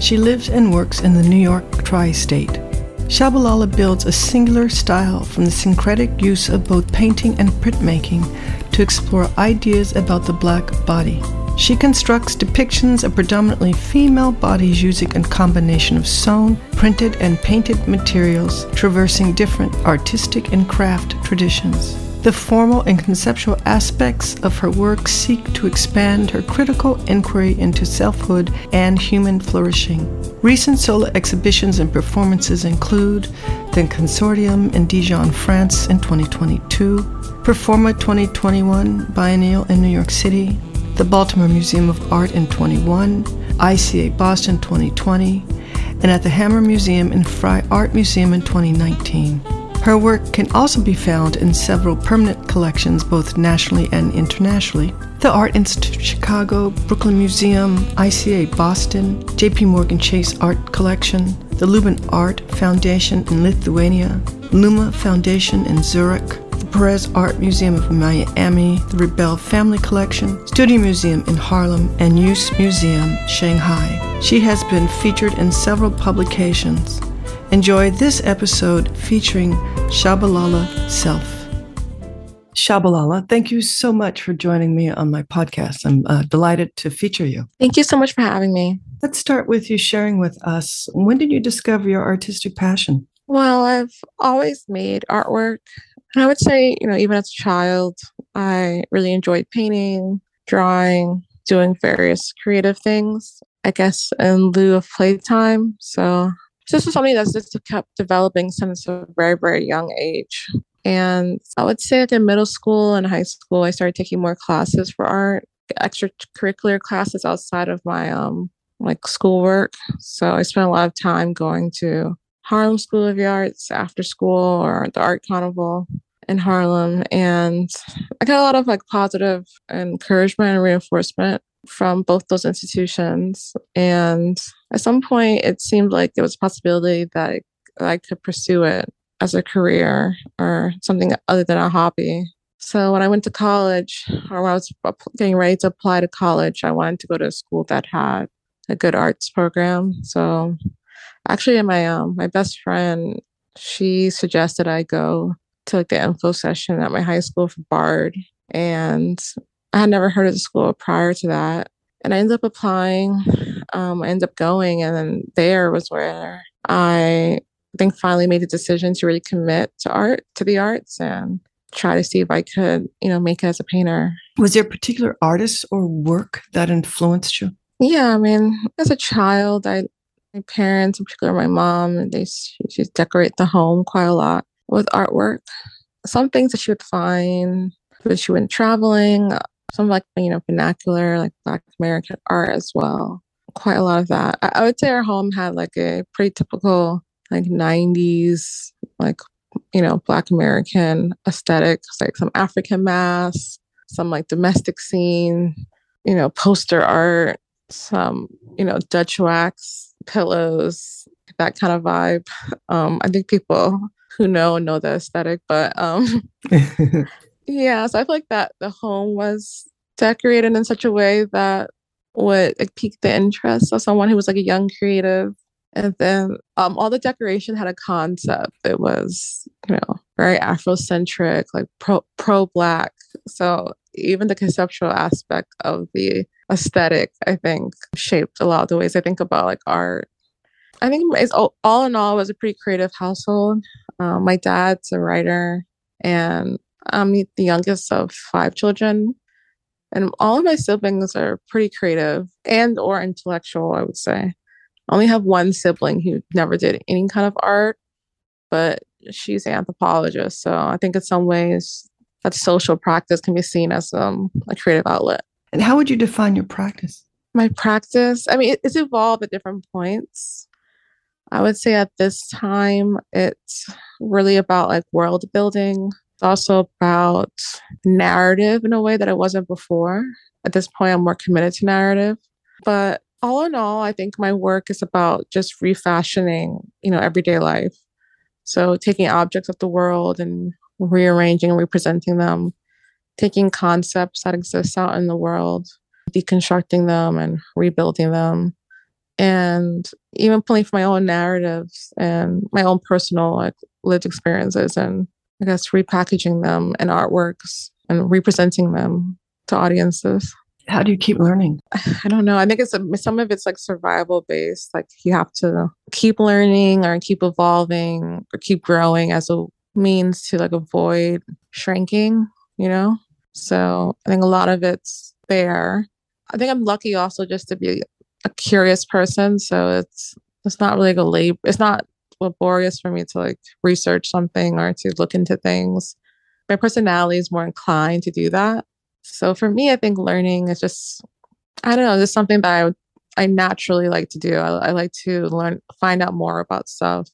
She lives and works in the New York tri state. Tschabalala builds a singular style from the syncretic use of both painting and printmaking to explore ideas about the black body. She constructs depictions of predominantly female bodies using a combination of sewn, printed, and painted materials, traversing different artistic and craft traditions. The formal and conceptual aspects of her work seek to expand her critical inquiry into selfhood and human flourishing. Recent solo exhibitions and performances include the Consortium in Dijon, France in 2022, Performa 2021 Biennial in New York City, the Baltimore Museum of Art in 21, ICA Boston 2020, and at the Hammer Museum and Frye Art Museum in 2019. Her work can also be found in several permanent collections, both nationally and internationally. The Art Institute Chicago, Brooklyn Museum, ICA Boston, JP Morgan Chase Art Collection, the Lewben Art Foundation in Lithuania, Luma Foundation in Zurich, the Perez Art Museum of Miami, the Rubell Family Collection, Studio Museum in Harlem, and Yuz Museum, Shanghai. She has been featured in several publications. Enjoy this episode featuring Tschabalala Self. Tschabalala, thank you so much for joining me on my podcast. I'm uh, delighted to feature you. Thank you so much for having me. Let's start with you sharing with us when did you discover your artistic passion? Well, I've always made artwork. And I would say, you know, even as a child, I really enjoyed painting, drawing, doing various creative things, I guess, in lieu of playtime. So this was something that's just kept developing since a very, very young age. And I would say that in middle school and high school, I started taking more classes for art, extracurricular classes outside of my um like schoolwork. So I spent a lot of time going to Harlem School of the Arts after school or the Art Carnival in Harlem. And I got a lot of like positive encouragement and reinforcement from both those institutions. And at some point, it seemed like there was a possibility that I could pursue it as a career or something other than a hobby. So when I went to college, or when I was getting ready to apply to college, I wanted to go to a school that had a good arts program. So actually, my um my best friend, she suggested I go to like the info session at my high school for Bard, and I had never heard of the school prior to that. And I ended up applying. Um, I ended up going, and then there was where I, I think finally made the decision to really commit to art, to the arts, and try to see if I could, you know, make it as a painter. Was there a particular artist or work that influenced you? Yeah, I mean, as a child, I my parents, in particular my mom, they she decorate the home quite a lot with artwork. Some things that she would find, but she went traveling some like you know vernacular like black american art as well quite a lot of that. I, I, would say our home had like a pretty typical like 90s like you know black american aesthetic like some african masks some like domestic scene you know poster art some you know dutch wax pillows that kind of vibe. Um i think people who know know the aesthetic but um Yeah, so I feel like that the home was decorated in such a way that would like, pique the interest of someone who was like a young creative. And then um, all the decoration had a concept. It was, you know, very Afrocentric, like pro pro black. So even the conceptual aspect of the aesthetic, I think, shaped a lot of the ways I think about like art. I think it's all, all in all, was a pretty creative household. Uh, my dad's a writer, and I'm the youngest of five children. And all of my siblings are pretty creative and or intellectual, I would say. I only have one sibling who never did any kind of art, but she's an anthropologist. So I think in some ways that social practice can be seen as um, a creative outlet. And how would you define your practice? My practice, I mean, it's evolved at different points. I would say at this time, it's really about like world building. It's also about narrative in a way that it wasn't before. At this point, I'm more committed to narrative. But all in all, I think my work is about just refashioning, you know, everyday life. So taking objects of the world and rearranging and representing them, taking concepts that exist out in the world, deconstructing them and rebuilding them, and even pulling from my own narratives and my own personal like lived experiences and I guess repackaging them in artworks and representing them to audiences. How do you keep learning? I don't know. I think it's a, some of it's like survival based. Like you have to keep learning or keep evolving or keep growing as a means to like avoid shrinking, you know? So I think a lot of it's there. I think I'm lucky also just to be a curious person. So it's it's not really like a labor. It's not laborious for me to like research something or to look into things. My personality is more inclined to do that. So for me, I think learning is just I don't know, just something that I would, I naturally like to do. I, I like to learn, find out more about stuff,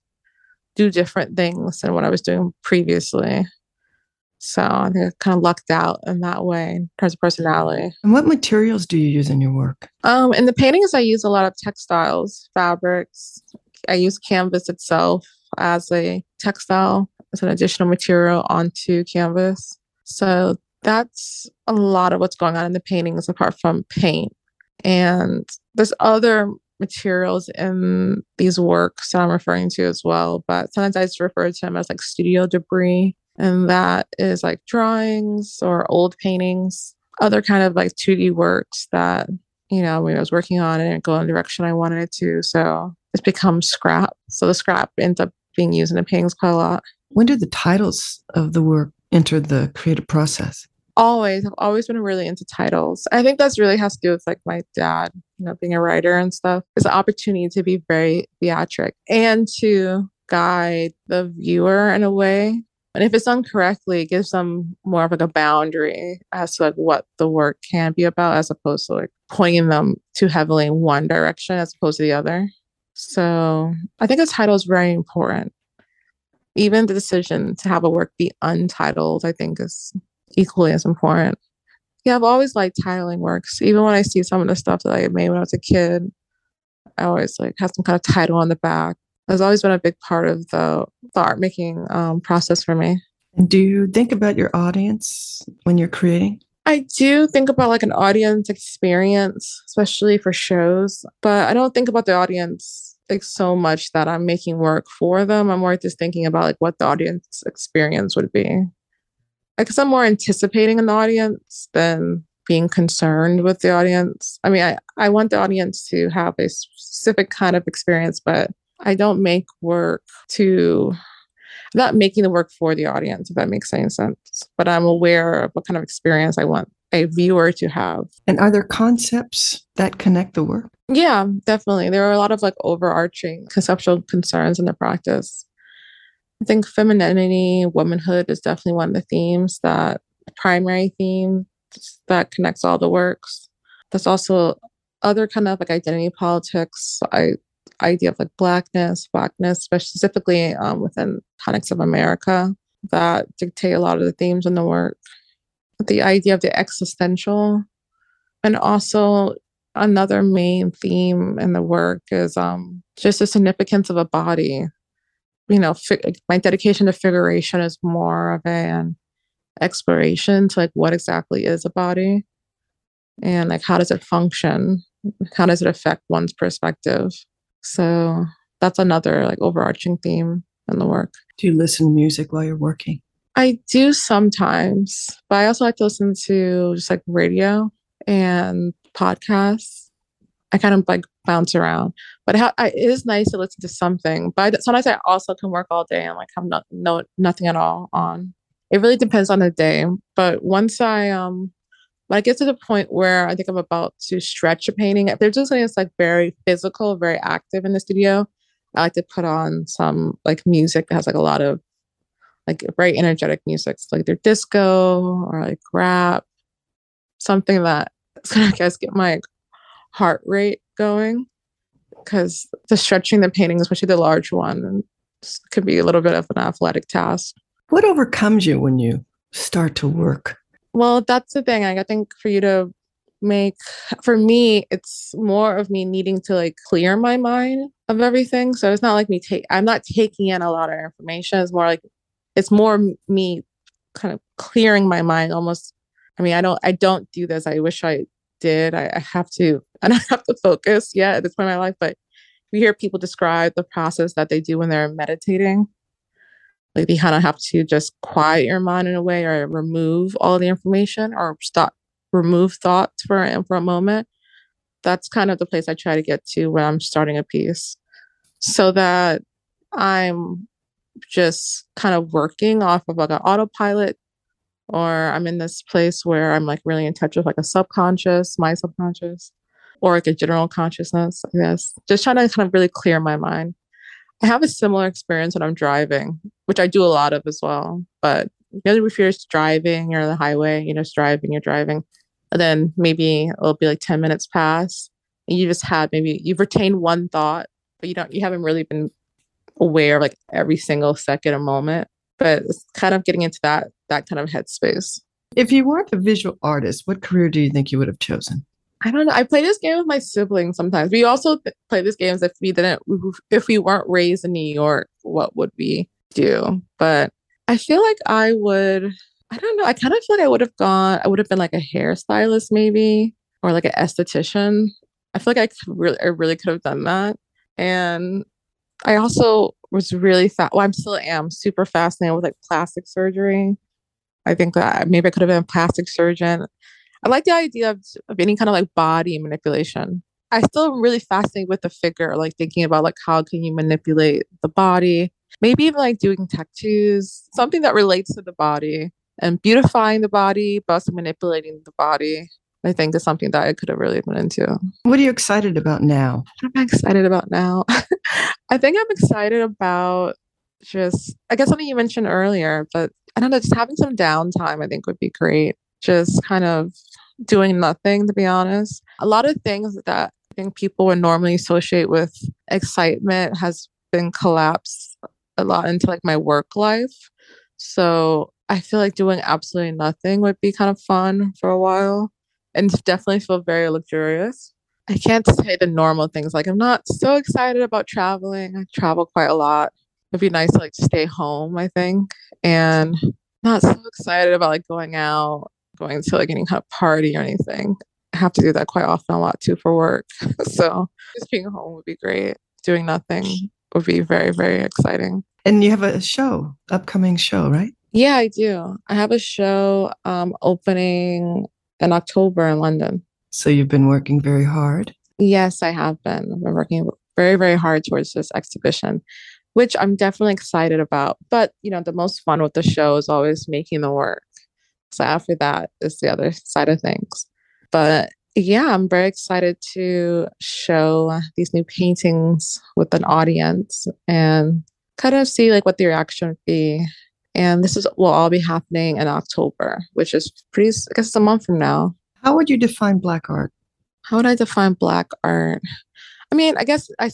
do different things than what I was doing previously. So I think I kind of lucked out in that way in terms of personality. And what materials do you use in your work? Um, in the paintings, I use a lot of textiles, fabrics. I use canvas itself as a textile, as an additional material onto canvas. So that's a lot of what's going on in the paintings apart from paint. And there's other materials in these works that I'm referring to as well, but sometimes I just refer to them as like studio debris and that is like drawings or old paintings, other kind of like 2D works that, you know, I was working on and it and go in the direction I wanted it to. So it's become scrap. So the scrap ends up being used in the paintings quite a lot. When did the titles of the work enter the creative process? Always. I've always been really into titles. I think that's really has to do with like my dad, you know, being a writer and stuff. It's an opportunity to be very theatric and to guide the viewer in a way and if it's done correctly, it gives them more of like a boundary as to like what the work can be about, as opposed to like pointing them too heavily in one direction as opposed to the other. So I think a title is very important. Even the decision to have a work be untitled, I think, is equally as important. Yeah, I've always liked titling works. Even when I see some of the stuff that I made when I was a kid, I always like have some kind of title on the back has always been a big part of the, the art making um, process for me. Do you think about your audience when you're creating? I do think about like an audience experience, especially for shows, but I don't think about the audience like so much that I'm making work for them. I'm more just thinking about like what the audience experience would be. Because I'm more anticipating an audience than being concerned with the audience. I mean, I, I want the audience to have a specific kind of experience, but I don't make work to not making the work for the audience, if that makes any sense. But I'm aware of what kind of experience I want a viewer to have. And are there concepts that connect the work? Yeah, definitely. There are a lot of like overarching conceptual concerns in the practice. I think femininity, womanhood is definitely one of the themes that primary theme that connects all the works. There's also other kind of like identity politics. I idea of like blackness, blackness, specifically um, within context of America, that dictate a lot of the themes in the work. The idea of the existential, and also another main theme in the work is um, just the significance of a body. You know, my dedication to figuration is more of an exploration to like what exactly is a body and like how does it function how does it affect one's perspective so that's another like overarching theme in the work. Do you listen to music while you're working? I do sometimes, but I also like to listen to just like radio and podcasts. I kind of like bounce around. But ha- I, it is nice to listen to something. But I, sometimes I also can work all day and like have no, no nothing at all on. It really depends on the day. But once I um when I get to the point where I think I'm about to stretch a painting, if there's something that's like very physical, very active in the studio, I like to put on some like music that has like a lot of like very energetic music, so like their disco or like rap, something that I guess get my heart rate going. Because the stretching the painting, especially the large one, could be a little bit of an athletic task. What overcomes you when you start to work? Well, that's the thing. I think for you to make for me it's more of me needing to like clear my mind of everything. So it's not like me take i'm not taking in a lot of information. It's more like it's more me kind of clearing my mind almost. I mean i don't i don't do this. I wish i did. I, I have to i don't have to focus yet at this point in my life but we hear people describe the process that they do when they're meditating like you kind of have to just quiet your mind in a way or remove all the information or stop remove thoughts for for a moment. That's kind of the place i try to get to when i'm starting a piece. So that i'm just kind of working off of like an autopilot or i'm in this place where i'm like really in touch with like a subconscious my subconscious or like a general consciousness i guess. Just trying to kind of really clear my mind. I have a similar experience when I'm driving, which I do a lot of as well. But you know, if you're just driving, you're on the highway, you know, just driving, you're driving, and then maybe it'll be like 10 minutes pass, and you just had maybe you've retained one thought, but you don't, you haven't really been aware of like every single second or moment. But it's kind of getting into that that kind of headspace. If you weren't a visual artist, what career do you think you would have chosen? I don't know. I play this game with my siblings sometimes. We also play this game as if we didn't, if we weren't raised in New York, what would we do? But I feel like I would, I don't know. I kind of feel like I would have gone, I would have been like a hairstylist maybe, or like an esthetician. I feel like I really, I really could have done that. And I also was really fat. Well, I'm still am super fascinated with like plastic surgery. I think that maybe I could have been a plastic surgeon. I like the idea of, of any kind of like body manipulation. I still am really fascinated with the figure, like thinking about like how can you manipulate the body, maybe even like doing tattoos, something that relates to the body and beautifying the body, but also manipulating the body. I think is something that I could have really been into. What are you excited about now? What am I excited about now? I think I'm excited about just, I guess something you mentioned earlier, but I don't know, just having some downtime, I think would be great. Just kind of doing nothing, to be honest. A lot of things that I think people would normally associate with excitement has been collapsed a lot into like my work life. So I feel like doing absolutely nothing would be kind of fun for a while and definitely feel very luxurious. I can't say the normal things like I'm not so excited about traveling. I travel quite a lot. It'd be nice to like stay home, I think, and not so excited about like going out going to like any kind of party or anything. I have to do that quite often a lot too for work. so just being home would be great. Doing nothing would be very, very exciting. And you have a show, upcoming show, right? Yeah, I do. I have a show um, opening in October in London. So you've been working very hard? Yes, I have been. I've been working very, very hard towards this exhibition, which I'm definitely excited about. But, you know, the most fun with the show is always making the work. So after that is the other side of things. But yeah, I'm very excited to show these new paintings with an audience and kind of see like what the reaction would be. And this is will all be happening in October, which is pretty I guess a month from now. How would you define black art? How would I define black art? I mean, I guess I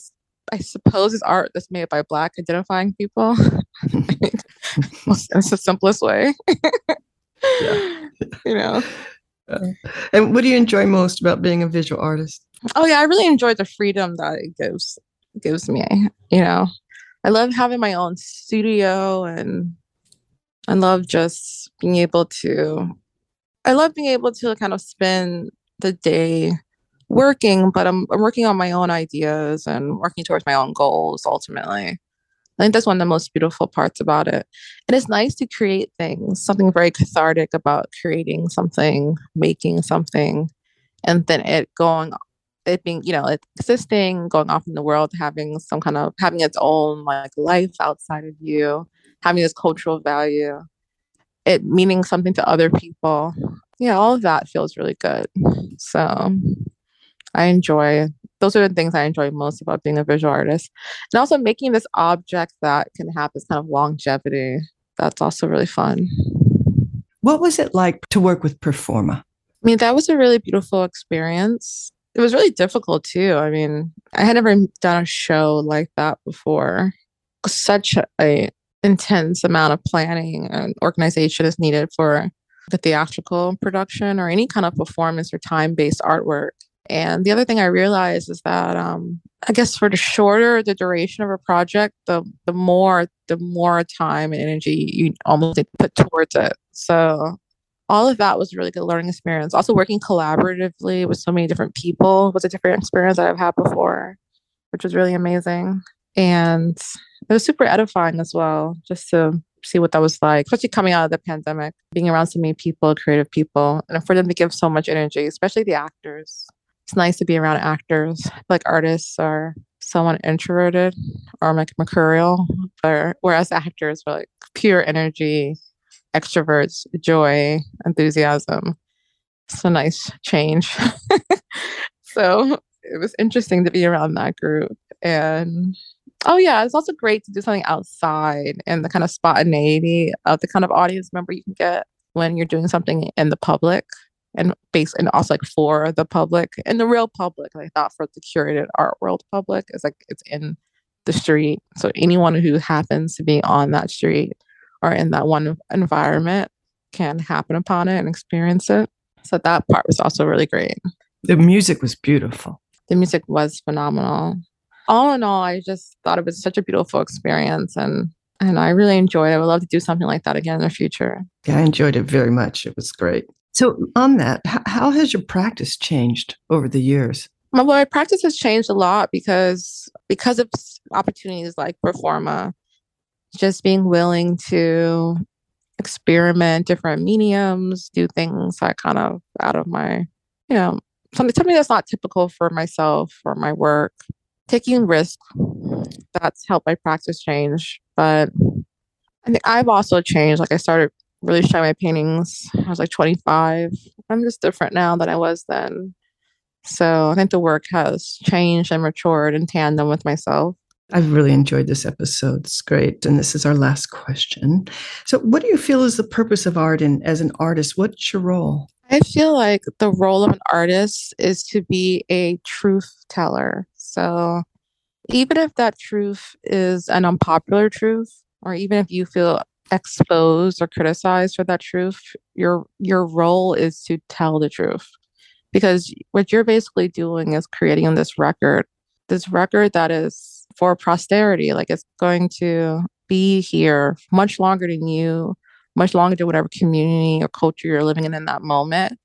I suppose it's art that's made by black identifying people. That's the simplest way. yeah. you know. And what do you enjoy most about being a visual artist? Oh yeah, I really enjoy the freedom that it gives gives me. You know, I love having my own studio, and I love just being able to. I love being able to kind of spend the day working, but I'm, I'm working on my own ideas and working towards my own goals ultimately. I think that's one of the most beautiful parts about it. And it's nice to create things, something very cathartic about creating something, making something, and then it going it being, you know, it existing, going off in the world, having some kind of having its own like life outside of you, having this cultural value, it meaning something to other people. Yeah, all of that feels really good. So I enjoy those are the things I enjoy most about being a visual artist. And also making this object that can have this kind of longevity. That's also really fun. What was it like to work with Performa? I mean, that was a really beautiful experience. It was really difficult too. I mean, I had never done a show like that before. Such a intense amount of planning and organization is needed for the theatrical production or any kind of performance or time-based artwork. And the other thing I realized is that um, I guess for the shorter the duration of a project, the the more the more time and energy you almost put towards it. So all of that was a really good learning experience. Also working collaboratively with so many different people was a different experience that I've had before, which was really amazing. And it was super edifying as well, just to see what that was like, especially coming out of the pandemic, being around so many people, creative people, and for them to give so much energy, especially the actors it's nice to be around actors. Like artists are somewhat introverted or like mercurial, or whereas actors are like pure energy, extroverts, joy, enthusiasm. It's a nice change. so it was interesting to be around that group. And oh yeah, it's also great to do something outside and the kind of spontaneity of the kind of audience member you can get when you're doing something in the public and based and also like for the public and the real public like not for the curated art world public It's like it's in the street. So anyone who happens to be on that street or in that one environment can happen upon it and experience it. So that part was also really great. The music was beautiful. The music was phenomenal. All in all i just thought it was such a beautiful experience and and i really enjoyed it. I would love to do something like that again in the future. Yeah i enjoyed it very much. It was great so, on that, how has your practice changed over the years? Well, my practice has changed a lot because because of opportunities like Performa, just being willing to experiment different mediums, do things that kind of out of my, you know, something something that's not typical for myself or my work. Taking risk, that's helped my practice change. But I think I've also changed. Like I started really show my paintings. I was like 25. I'm just different now than I was then. So I think the work has changed and matured in tandem with myself. I've really enjoyed this episode. It's great. And this is our last question. So, what do you feel is the purpose of art? And as an artist, what's your role? I feel like the role of an artist is to be a truth teller. So, even if that truth is an unpopular truth, or even if you feel exposed or criticized for that truth your your role is to tell the truth. Because what you're basically doing is creating this record this record that is for posterity like it's going to be here much longer than you much longer than whatever community or culture you're living in in that moment.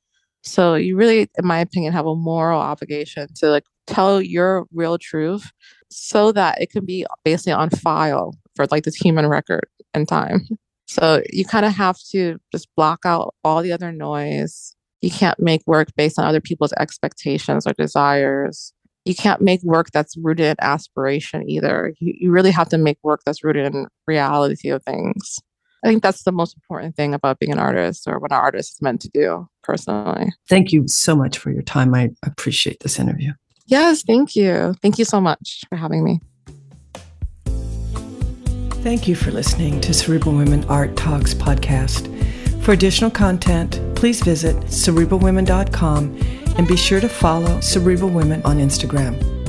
So you really in my opinion have a moral obligation to like tell your real truth so that it can be basically on file for like this human record and time. So you kind of have to just block out all the other noise. You can't make work based on other people's expectations or desires. You can't make work that's rooted in aspiration either. You, you really have to make work that's rooted in reality of things. I think that's the most important thing about being an artist or what an artist is meant to do, personally. Thank you so much for your time. I appreciate this interview. Yes, thank you. Thank you so much for having me. Thank you for listening to Cerebral Women Art Talks podcast. For additional content, please visit cerebralwomen.com and be sure to follow Cerebral Women on Instagram.